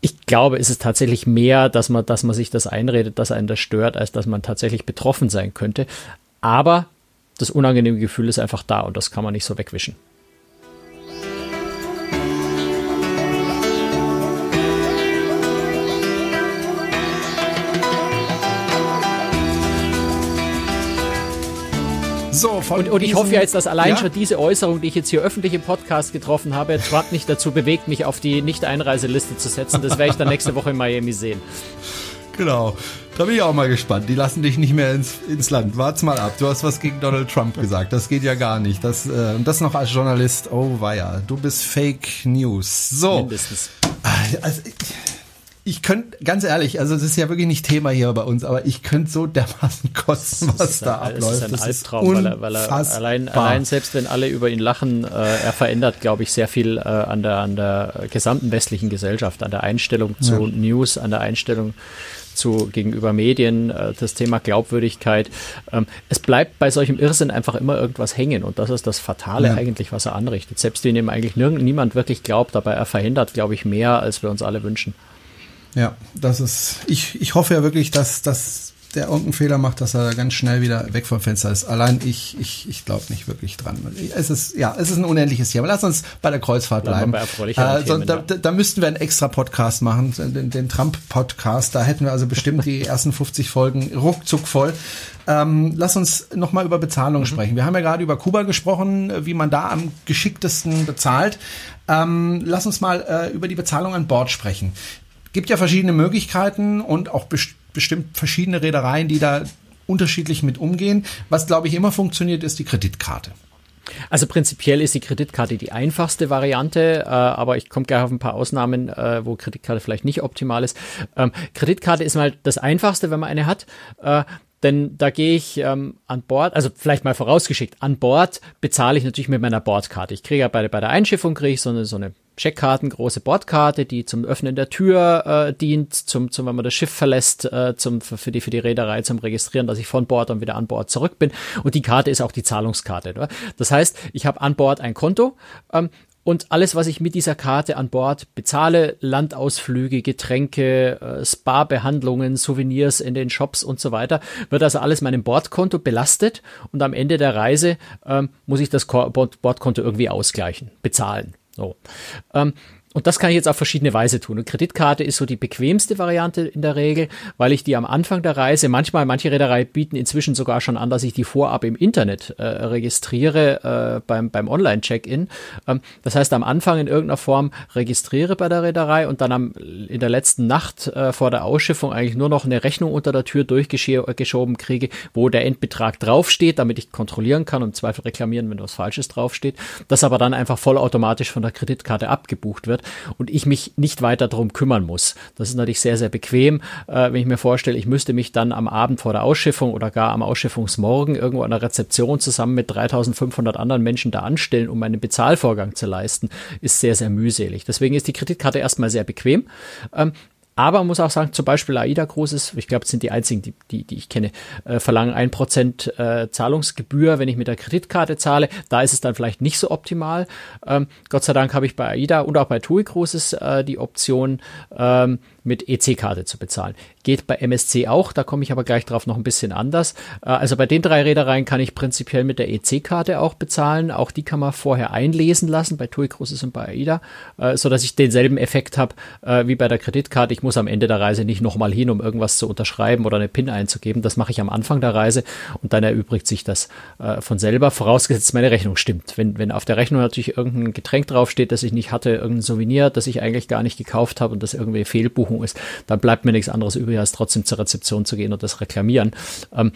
[SPEAKER 3] Ich glaube, es ist tatsächlich mehr, dass man, dass man sich das einredet, dass einen das stört, als dass man tatsächlich betroffen sein könnte. Aber das unangenehme Gefühl ist einfach da und das kann man nicht so wegwischen. So, und, und ich hoffe ja jetzt, dass allein ja? schon diese Äußerung, die ich jetzt hier öffentlich im Podcast getroffen habe, Trump nicht dazu bewegt, mich auf die Nicht-Einreiseliste zu setzen. Das werde ich dann nächste Woche in Miami sehen.
[SPEAKER 2] Genau. Da bin ich auch mal gespannt. Die lassen dich nicht mehr ins, ins Land. Wart's mal ab. Du hast was gegen Donald Trump gesagt. Das geht ja gar nicht. Das, äh, und das noch als Journalist. Oh weia. Du bist Fake News. So. Mindestens. Also, ich könnte, ganz ehrlich, also es ist ja wirklich nicht Thema hier bei uns, aber ich könnte so dermaßen kosten, was da ein, abläuft.
[SPEAKER 3] Das ist ein Albtraum, weil er, weil er allein, allein selbst wenn alle über ihn lachen, äh, er verändert, glaube ich, sehr viel äh, an, der, an der gesamten westlichen Gesellschaft, an der Einstellung zu ja. News, an der Einstellung zu gegenüber Medien, äh, das Thema Glaubwürdigkeit. Ähm, es bleibt bei solchem Irrsinn einfach immer irgendwas hängen und das ist das Fatale ja. eigentlich, was er anrichtet. Selbst wenn ihm eigentlich niemand wirklich glaubt, aber er verhindert, glaube ich, mehr, als wir uns alle wünschen.
[SPEAKER 2] Ja, das ist, ich, ich hoffe ja wirklich, dass, dass der irgendeinen Fehler macht, dass er ganz schnell wieder weg vom Fenster ist. Allein ich, ich, ich glaube nicht wirklich dran. Es ist, ja, es ist ein unendliches Thema. Lass uns bei der Kreuzfahrt bleiben. Äh, so, da, da, müssten wir einen extra Podcast machen, den, den Trump-Podcast. Da hätten wir also bestimmt die ersten 50 Folgen ruckzuck voll. Ähm, lass uns nochmal über Bezahlung mhm. sprechen. Wir haben ja gerade über Kuba gesprochen, wie man da am geschicktesten bezahlt. Ähm, lass uns mal äh, über die Bezahlung an Bord sprechen. Gibt ja verschiedene Möglichkeiten und auch best bestimmt verschiedene Reedereien, die da unterschiedlich mit umgehen. Was, glaube ich, immer funktioniert, ist die Kreditkarte.
[SPEAKER 3] Also prinzipiell ist die Kreditkarte die einfachste Variante, äh, aber ich komme gleich auf ein paar Ausnahmen, äh, wo Kreditkarte vielleicht nicht optimal ist. Ähm, Kreditkarte ist mal das einfachste, wenn man eine hat. Äh, denn da gehe ich ähm, an Bord, also vielleicht mal vorausgeschickt, an Bord bezahle ich natürlich mit meiner Bordkarte. Ich kriege ja bei, bei der Einschiffung kriege ich so eine, so eine Checkkarten, große Bordkarte, die zum Öffnen der Tür äh, dient, zum, zum, wenn man das Schiff verlässt, äh, zum, für die, für die Reederei zum Registrieren, dass ich von Bord und wieder an Bord zurück bin. Und die Karte ist auch die Zahlungskarte. Ne? Das heißt, ich habe an Bord ein Konto ähm, und alles, was ich mit dieser Karte an Bord bezahle, Landausflüge, Getränke, äh, Spa-Behandlungen, Souvenirs in den Shops und so weiter, wird also alles meinem Bordkonto belastet und am Ende der Reise ähm, muss ich das Bordkonto irgendwie ausgleichen, bezahlen. So. Ähm, und das kann ich jetzt auf verschiedene Weise tun. Eine Kreditkarte ist so die bequemste Variante in der Regel, weil ich die am Anfang der Reise, manchmal, manche Reederei bieten inzwischen sogar schon an, dass ich die vorab im Internet äh, registriere äh, beim, beim Online-Check-In. Ähm, das heißt, am Anfang in irgendeiner Form registriere bei der Reederei und dann am, in der letzten Nacht äh, vor der Ausschiffung eigentlich nur noch eine Rechnung unter der Tür durchgeschoben kriege, wo der Endbetrag draufsteht, damit ich kontrollieren kann und im Zweifel reklamieren, wenn was Falsches draufsteht. Das aber dann einfach vollautomatisch von der Kreditkarte abgebucht wird und ich mich nicht weiter darum kümmern muss. Das ist natürlich sehr, sehr bequem, äh, wenn ich mir vorstelle, ich müsste mich dann am Abend vor der Ausschiffung oder gar am Ausschiffungsmorgen irgendwo an der Rezeption zusammen mit 3500 anderen Menschen da anstellen, um meinen Bezahlvorgang zu leisten, ist sehr, sehr mühselig. Deswegen ist die Kreditkarte erstmal sehr bequem. Ähm, aber man muss auch sagen, zum Beispiel AIDA Großes, ich glaube, sind die einzigen, die, die, die ich kenne, äh, verlangen ein Prozent äh, Zahlungsgebühr, wenn ich mit der Kreditkarte zahle. Da ist es dann vielleicht nicht so optimal. Ähm, Gott sei Dank habe ich bei AIDA und auch bei TUI Großes äh, die Option, ähm, mit EC-Karte zu bezahlen. Geht bei MSC auch, da komme ich aber gleich drauf noch ein bisschen anders. Äh, also bei den drei Reedereien kann ich prinzipiell mit der EC-Karte auch bezahlen. Auch die kann man vorher einlesen lassen, bei TUI Cruises und bei AIDA, äh, so dass ich denselben Effekt habe äh, wie bei der Kreditkarte. Ich muss am Ende der Reise nicht nochmal hin, um irgendwas zu unterschreiben oder eine PIN einzugeben. Das mache ich am Anfang der Reise und dann erübrigt sich das von selber, vorausgesetzt meine Rechnung stimmt. Wenn, wenn auf der Rechnung natürlich irgendein Getränk draufsteht, das ich nicht hatte, irgendein Souvenir, das ich eigentlich gar nicht gekauft habe und das irgendwie Fehlbuchung Buchung ist, dann bleibt mir nichts anderes übrig, als trotzdem zur Rezeption zu gehen und das reklamieren. Ähm,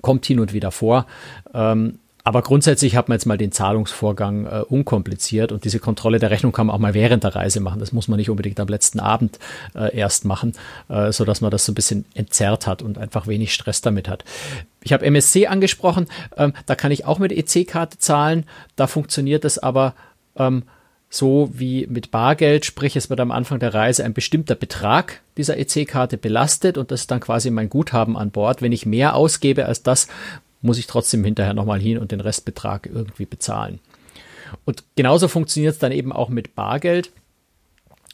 [SPEAKER 3] kommt hin und wieder vor. Ähm, aber grundsätzlich hat man jetzt mal den Zahlungsvorgang äh, unkompliziert und diese Kontrolle der Rechnung kann man auch mal während der Reise machen. Das muss man nicht unbedingt am letzten Abend äh, erst machen, äh, so man das so ein bisschen entzerrt hat und einfach wenig Stress damit hat. Ich habe MSC angesprochen, ähm, da kann ich auch mit EC-Karte zahlen. Da funktioniert es aber ähm, so wie mit Bargeld, sprich es wird am Anfang der Reise ein bestimmter Betrag dieser EC-Karte belastet und das ist dann quasi mein Guthaben an Bord. Wenn ich mehr ausgebe als das, muss ich trotzdem hinterher nochmal hin und den Restbetrag irgendwie bezahlen. Und genauso funktioniert es dann eben auch mit Bargeld.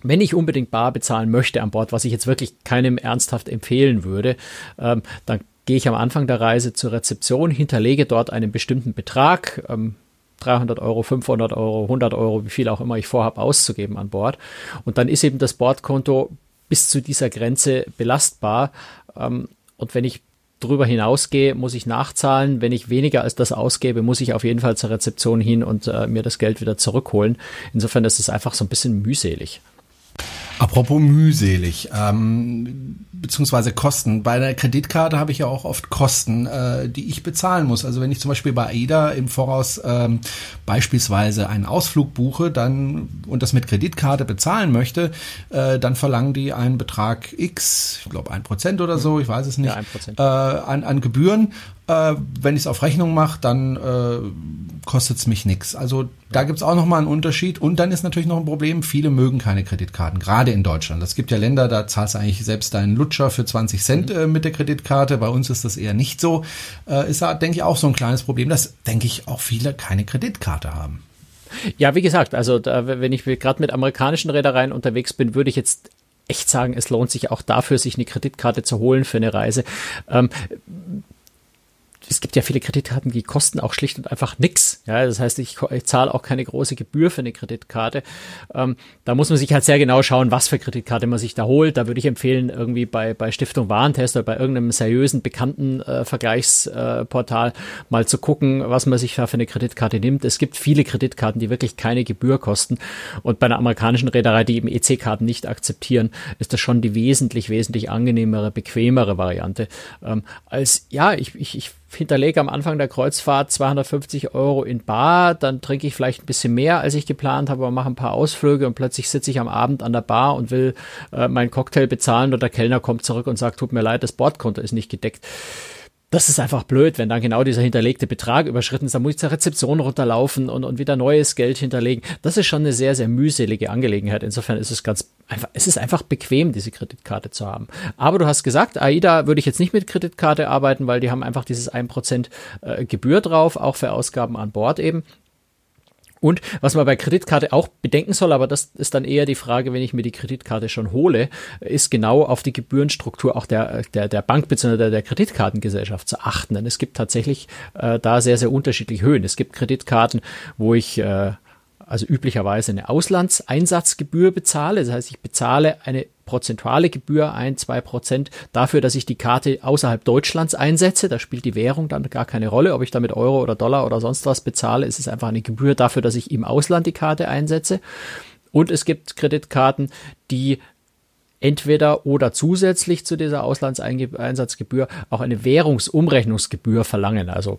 [SPEAKER 3] Wenn ich unbedingt bar bezahlen möchte an Bord, was ich jetzt wirklich keinem ernsthaft empfehlen würde, ähm, dann gehe ich am Anfang der Reise zur Rezeption, hinterlege dort einen bestimmten Betrag, ähm, 300 Euro, 500 Euro, 100 Euro, wie viel auch immer ich vorhabe auszugeben an Bord. Und dann ist eben das Bordkonto bis zu dieser Grenze belastbar. Ähm, und wenn ich drüber hinausgehe, muss ich nachzahlen. Wenn ich weniger als das ausgebe, muss ich auf jeden Fall zur Rezeption hin und äh, mir das Geld wieder zurückholen. Insofern ist es einfach so ein bisschen mühselig.
[SPEAKER 2] Apropos mühselig, ähm, beziehungsweise Kosten. Bei der Kreditkarte habe ich ja auch oft Kosten, äh, die ich bezahlen muss. Also wenn ich zum Beispiel bei AIDA im Voraus ähm, beispielsweise einen Ausflug buche, dann und das mit Kreditkarte bezahlen möchte, äh, dann verlangen die einen Betrag X, ich glaube ein Prozent oder so, ich weiß es nicht, ja, äh, an, an Gebühren. Äh, wenn ich es auf Rechnung mache, dann äh, kostet es mich nix. Also da gibt's auch nochmal einen Unterschied. Und dann ist natürlich noch ein Problem, viele mögen keine Kreditkarten, gerade in Deutschland. Es gibt ja Länder, da zahlst du eigentlich selbst deinen Lutscher für 20 Cent äh, mit der Kreditkarte. Bei uns ist das eher nicht so. Äh, ist da, denke ich, auch so ein kleines Problem, dass, denke ich, auch viele keine Kreditkarte haben.
[SPEAKER 3] Ja, wie gesagt, also da, wenn ich gerade mit amerikanischen Reedereien unterwegs bin, würde ich jetzt echt sagen, es lohnt sich auch dafür, sich eine Kreditkarte zu holen für eine Reise. Ähm, es gibt ja viele Kreditkarten, die kosten auch schlicht und einfach nix. Ja, das heißt, ich, ich zahle auch keine große Gebühr für eine Kreditkarte. Ähm, da muss man sich halt sehr genau schauen, was für Kreditkarte man sich da holt. Da würde ich empfehlen, irgendwie bei, bei Stiftung Warentest oder bei irgendeinem seriösen, bekannten äh, Vergleichsportal mal zu gucken, was man sich da für eine Kreditkarte nimmt. Es gibt viele Kreditkarten, die wirklich keine Gebühr kosten. Und bei einer amerikanischen Reederei, die eben EC-Karten nicht akzeptieren, ist das schon die wesentlich, wesentlich angenehmere, bequemere Variante. Ähm, als, ja, ich, ich, ich hinterlege am Anfang der Kreuzfahrt 250 Euro in Bar, dann trinke ich vielleicht ein bisschen mehr, als ich geplant habe, aber mache ein paar Ausflüge und plötzlich sitze ich am Abend an der Bar und will äh, meinen Cocktail bezahlen und der Kellner kommt zurück und sagt, tut mir leid, das Bordkonto ist nicht gedeckt das ist einfach blöd, wenn dann genau dieser hinterlegte Betrag überschritten ist. Dann muss ich zur Rezeption runterlaufen und, und wieder neues Geld hinterlegen. Das ist schon eine sehr, sehr mühselige Angelegenheit. Insofern ist es ganz einfach, es ist einfach bequem, diese Kreditkarte zu haben. Aber du hast gesagt, AIDA würde ich jetzt nicht mit Kreditkarte arbeiten, weil die haben einfach dieses 1% äh, Gebühr drauf, auch für Ausgaben an Bord eben. Und was man bei Kreditkarte auch bedenken soll, aber das ist dann eher die Frage, wenn ich mir die Kreditkarte schon hole, ist genau auf die Gebührenstruktur auch der, der, der Bank bzw. Der, der Kreditkartengesellschaft zu achten. Denn es gibt tatsächlich äh, da sehr, sehr unterschiedliche Höhen. Es gibt Kreditkarten, wo ich äh, also üblicherweise eine Auslandseinsatzgebühr bezahle. Das heißt, ich bezahle eine prozentuale Gebühr ein, zwei Prozent dafür, dass ich die Karte außerhalb Deutschlands einsetze. Da spielt die Währung dann gar keine Rolle, ob ich damit Euro oder Dollar oder sonst was bezahle. Es ist einfach eine Gebühr dafür, dass ich im Ausland die Karte einsetze. Und es gibt Kreditkarten, die entweder oder zusätzlich zu dieser Auslandseinsatzgebühr auch eine Währungsumrechnungsgebühr verlangen. Also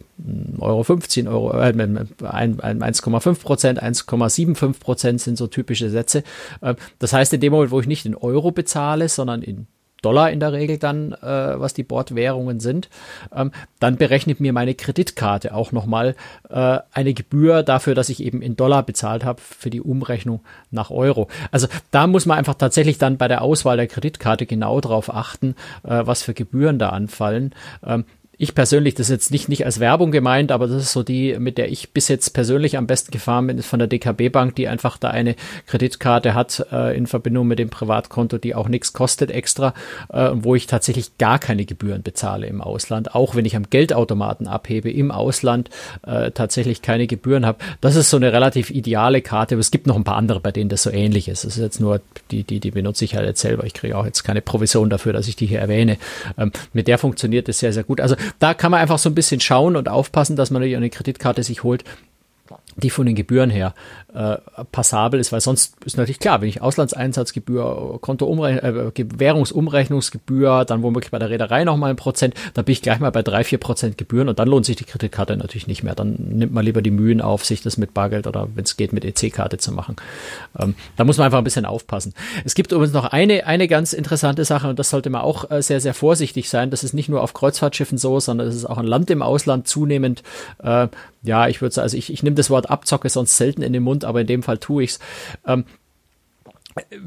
[SPEAKER 3] Euro 15, Euro, äh, 1,5 Prozent, 1,75 Prozent sind so typische Sätze. Äh, das heißt, in dem Moment, wo ich nicht in Euro bezahle, sondern in Dollar in der Regel dann, äh, was die Bordwährungen sind, ähm, dann berechnet mir meine Kreditkarte auch nochmal äh, eine Gebühr dafür, dass ich eben in Dollar bezahlt habe für die Umrechnung nach Euro. Also da muss man einfach tatsächlich dann bei der Auswahl der Kreditkarte genau drauf achten, äh, was für Gebühren da anfallen. Ähm, ich persönlich, das ist jetzt nicht, nicht als Werbung gemeint, aber das ist so die, mit der ich bis jetzt persönlich am besten gefahren bin, ist von der DKB Bank, die einfach da eine Kreditkarte hat äh, in Verbindung mit dem Privatkonto, die auch nichts kostet extra, äh, wo ich tatsächlich gar keine Gebühren bezahle im Ausland, auch wenn ich am Geldautomaten abhebe im Ausland äh, tatsächlich keine Gebühren habe. Das ist so eine relativ ideale Karte, aber es gibt noch ein paar andere, bei denen das so ähnlich ist. Das ist jetzt nur die, die, die benutze ich halt jetzt selber. Ich kriege auch jetzt keine Provision dafür, dass ich die hier erwähne. Ähm, mit der funktioniert es sehr, sehr gut. Also da kann man einfach so ein bisschen schauen und aufpassen, dass man eine Kreditkarte sich holt, die von den Gebühren her äh, passabel ist, weil sonst ist natürlich klar, wenn ich Auslandseinsatzgebühr, Kontoumrechnung, äh, Währungsumrechnungsgebühr, dann womöglich bei der Reederei nochmal ein Prozent, dann bin ich gleich mal bei drei, vier Prozent Gebühren und dann lohnt sich die Kreditkarte natürlich nicht mehr. Dann nimmt man lieber die Mühen auf, sich das mit Bargeld oder wenn es geht mit EC-Karte zu machen. Ähm, da muss man einfach ein bisschen aufpassen. Es gibt übrigens noch eine, eine ganz interessante Sache und das sollte man auch äh, sehr, sehr vorsichtig sein. Das ist nicht nur auf Kreuzfahrtschiffen so, sondern es ist auch an Land im Ausland zunehmend, äh, ja, ich würde sagen, also ich, ich nehme das Wort Abzocke sonst selten in den Mund, aber in dem Fall tue ich's. Ähm,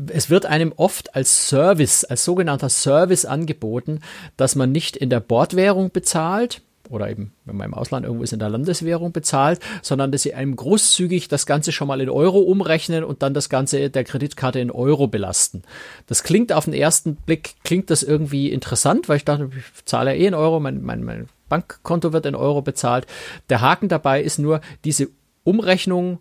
[SPEAKER 3] es wird einem oft als Service, als sogenannter Service angeboten, dass man nicht in der Bordwährung bezahlt oder eben, wenn man im Ausland irgendwo ist, in der Landeswährung bezahlt, sondern dass sie einem großzügig das Ganze schon mal in Euro umrechnen und dann das Ganze der Kreditkarte in Euro belasten. Das klingt auf den ersten Blick, klingt das irgendwie interessant, weil ich dachte, ich zahle ja eh in Euro, mein, mein, mein Bankkonto wird in Euro bezahlt. Der Haken dabei ist nur, diese Umrechnung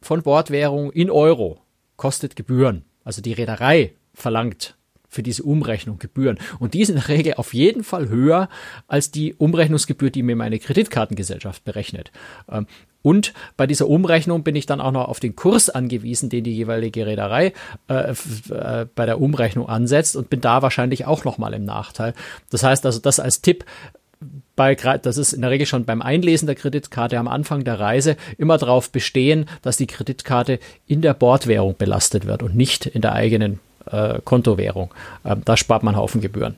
[SPEAKER 3] von Bordwährung in Euro kostet Gebühren. Also die Reederei verlangt für diese Umrechnung Gebühren. Und die sind in der Regel auf jeden Fall höher als die Umrechnungsgebühr, die mir meine Kreditkartengesellschaft berechnet. Ähm, und bei dieser Umrechnung bin ich dann auch noch auf den Kurs angewiesen, den die jeweilige Reederei äh, äh, bei der Umrechnung ansetzt und bin da wahrscheinlich auch nochmal im Nachteil. Das heißt also, das als Tipp, bei, das ist in der Regel schon beim Einlesen der Kreditkarte am Anfang der Reise immer darauf bestehen, dass die Kreditkarte in der Bordwährung belastet wird und nicht in der eigenen äh, Kontowährung. Ähm, da spart man Haufen Gebühren.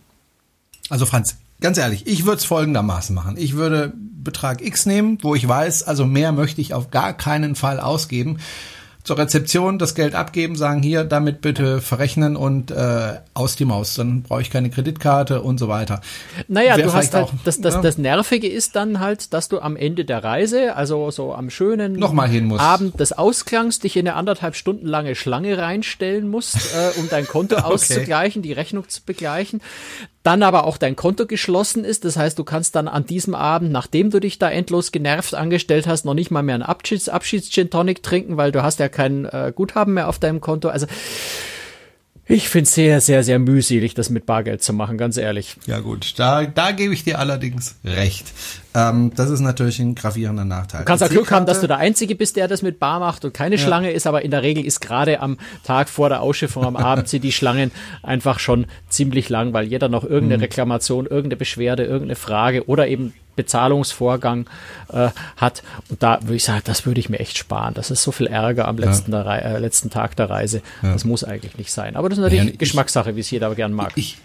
[SPEAKER 2] Also Franz, ganz ehrlich, ich würde es folgendermaßen machen. Ich würde Betrag X nehmen, wo ich weiß, also mehr möchte ich auf gar keinen Fall ausgeben zur Rezeption das Geld abgeben, sagen hier, damit bitte verrechnen und äh, aus die Maus. Dann brauche ich keine Kreditkarte und so weiter.
[SPEAKER 3] Naja, Wär du hast halt, auch, das, das, ja. das Nervige ist dann halt, dass du am Ende der Reise, also so am schönen
[SPEAKER 2] Nochmal hin musst.
[SPEAKER 3] Abend des Ausklangs, dich in eine anderthalb Stunden lange Schlange reinstellen musst, äh, um dein Konto okay. auszugleichen, die Rechnung zu begleichen dann aber auch dein Konto geschlossen ist. Das heißt, du kannst dann an diesem Abend, nachdem du dich da endlos genervt angestellt hast, noch nicht mal mehr einen Abschieds, Abschieds Gin Tonic trinken, weil du hast ja kein äh, Guthaben mehr auf deinem Konto. Also ich finde es sehr, sehr, sehr mühselig, das mit Bargeld zu machen, ganz ehrlich.
[SPEAKER 2] Ja gut, da, da gebe ich dir allerdings recht. Ähm, das ist natürlich ein gravierender Nachteil.
[SPEAKER 3] Du kannst auch Glück haben, dass du der Einzige bist, der das mit Bar macht und keine ja. Schlange ist, aber in der Regel ist gerade am Tag vor der Ausschiffung am Abend sind die Schlangen einfach schon ziemlich lang, weil jeder noch irgendeine mhm. Reklamation, irgendeine Beschwerde, irgendeine Frage oder eben Bezahlungsvorgang äh, hat. Und da würde ich sagen, das würde ich mir echt sparen. Das ist so viel Ärger am letzten, ja. der, äh, letzten Tag der Reise. Ja. Das muss eigentlich nicht sein. Aber das ist natürlich ja, Geschmackssache, wie es jeder gern mag.
[SPEAKER 2] Ich,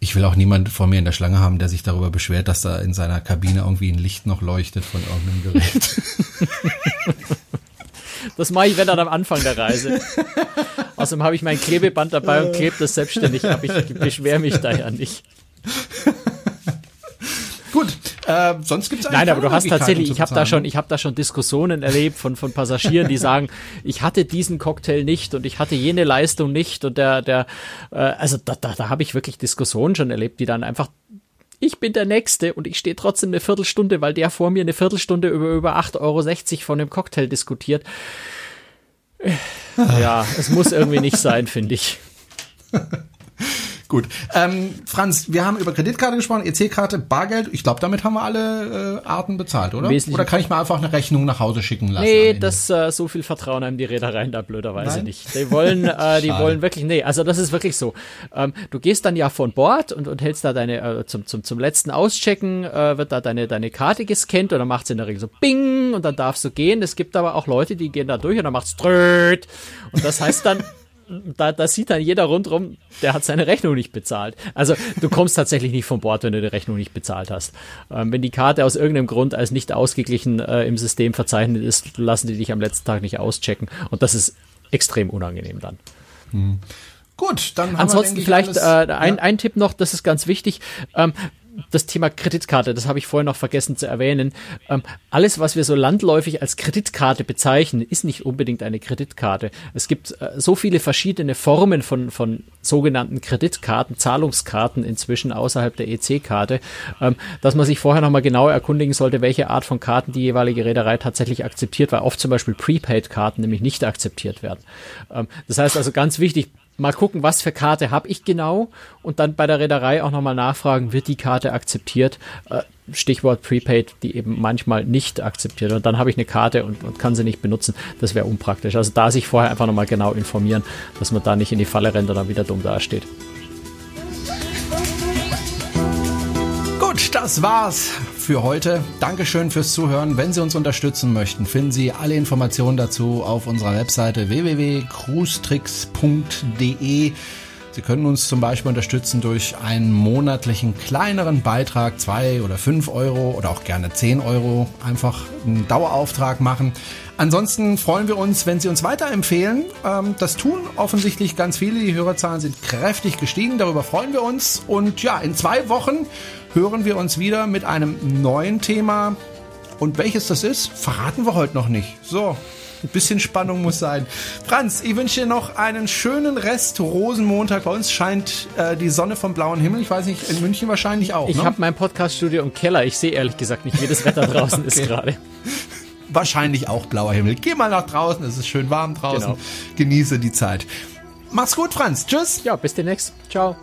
[SPEAKER 2] ich will auch niemand vor mir in der Schlange haben, der sich darüber beschwert, dass da in seiner Kabine irgendwie ein Licht noch leuchtet von irgendeinem Gerät.
[SPEAKER 3] Das mache ich, wenn dann am Anfang der Reise. Außerdem habe ich mein Klebeband dabei und klebe das selbstständig ab. Ich beschwere mich da ja nicht.
[SPEAKER 2] Äh, sonst gibt's
[SPEAKER 3] Nein, aber du hast tatsächlich, ich habe da schon, ich habe da schon Diskussionen erlebt von von Passagieren, die sagen, ich hatte diesen Cocktail nicht und ich hatte jene Leistung nicht und der der, äh, also da da, da habe ich wirklich Diskussionen schon erlebt, die dann einfach ich bin der Nächste und ich stehe trotzdem eine Viertelstunde, weil der vor mir eine Viertelstunde über, über 8,60 Euro von dem Cocktail diskutiert. Ja, es muss irgendwie nicht sein, finde ich.
[SPEAKER 2] Gut. Ähm, Franz, wir haben über Kreditkarte gesprochen, EC-Karte, Bargeld. Ich glaube, damit haben wir alle äh, Arten bezahlt, oder? Wesentlich oder kann ich mir einfach eine Rechnung nach Hause schicken lassen?
[SPEAKER 3] Nee, das äh, so viel Vertrauen haben die Reedereien da blöderweise Nein? nicht. Die wollen, äh, die wollen wirklich, nee, also das ist wirklich so. Ähm, du gehst dann ja von Bord und, und hältst da deine, äh, zum, zum, zum letzten Auschecken, äh, wird da deine, deine Karte gescannt und dann macht's in der Regel so Bing und dann darfst du gehen. Es gibt aber auch Leute, die gehen da durch und dann macht's Tröd. Und das heißt dann, da, da sieht dann jeder rundrum, der hat seine Rechnung nicht bezahlt. Also du kommst tatsächlich nicht von Bord, wenn du die Rechnung nicht bezahlt hast. Ähm, wenn die Karte aus irgendeinem Grund als nicht ausgeglichen äh, im System verzeichnet ist, lassen die dich am letzten Tag nicht auschecken. Und das ist extrem unangenehm dann.
[SPEAKER 2] Hm. Gut, dann haben
[SPEAKER 3] Ansonsten wir, vielleicht alles, äh, ein, ja. ein Tipp noch, das ist ganz wichtig. Ähm, das Thema Kreditkarte, das habe ich vorhin noch vergessen zu erwähnen. Ähm, alles, was wir so landläufig als Kreditkarte bezeichnen, ist nicht unbedingt eine Kreditkarte. Es gibt äh, so viele verschiedene Formen von, von sogenannten Kreditkarten, Zahlungskarten inzwischen außerhalb der EC-Karte, ähm, dass man sich vorher nochmal genau erkundigen sollte, welche Art von Karten die jeweilige Reederei tatsächlich akzeptiert, weil oft zum Beispiel Prepaid-Karten nämlich nicht akzeptiert werden. Ähm, das heißt also ganz wichtig, mal gucken, was für Karte habe ich genau und dann bei der Reederei auch nochmal nachfragen, wird die Karte akzeptiert? Äh, Stichwort Prepaid, die eben manchmal nicht akzeptiert. Und dann habe ich eine Karte und, und kann sie nicht benutzen. Das wäre unpraktisch. Also da sich vorher einfach nochmal genau informieren, dass man da nicht in die Falle rennt und dann wieder dumm dasteht.
[SPEAKER 2] Gut, das war's für heute. Dankeschön fürs Zuhören. Wenn Sie uns unterstützen möchten, finden Sie alle Informationen dazu auf unserer Webseite www.cruestricks.de. Sie können uns zum Beispiel unterstützen durch einen monatlichen kleineren Beitrag, zwei oder fünf Euro oder auch gerne zehn Euro. Einfach einen Dauerauftrag machen. Ansonsten freuen wir uns, wenn Sie uns weiterempfehlen. Ähm, das tun offensichtlich ganz viele. Die Hörerzahlen sind kräftig gestiegen. Darüber freuen wir uns. Und ja, in zwei Wochen hören wir uns wieder mit einem neuen Thema. Und welches das ist, verraten wir heute noch nicht. So, ein bisschen Spannung muss sein. Franz, ich wünsche dir noch einen schönen Rest Rosenmontag. Bei uns scheint äh, die Sonne vom blauen Himmel. Ich weiß nicht, in München wahrscheinlich auch.
[SPEAKER 3] Ich
[SPEAKER 2] ne?
[SPEAKER 3] habe mein Podcaststudio im Keller. Ich sehe ehrlich gesagt nicht, wie das Wetter draußen okay. ist gerade.
[SPEAKER 2] Wahrscheinlich auch blauer Himmel. Geh mal nach draußen, es ist schön warm draußen. Genau. Genieße die Zeit. Mach's gut, Franz. Tschüss.
[SPEAKER 3] Ja, bis demnächst. Ciao.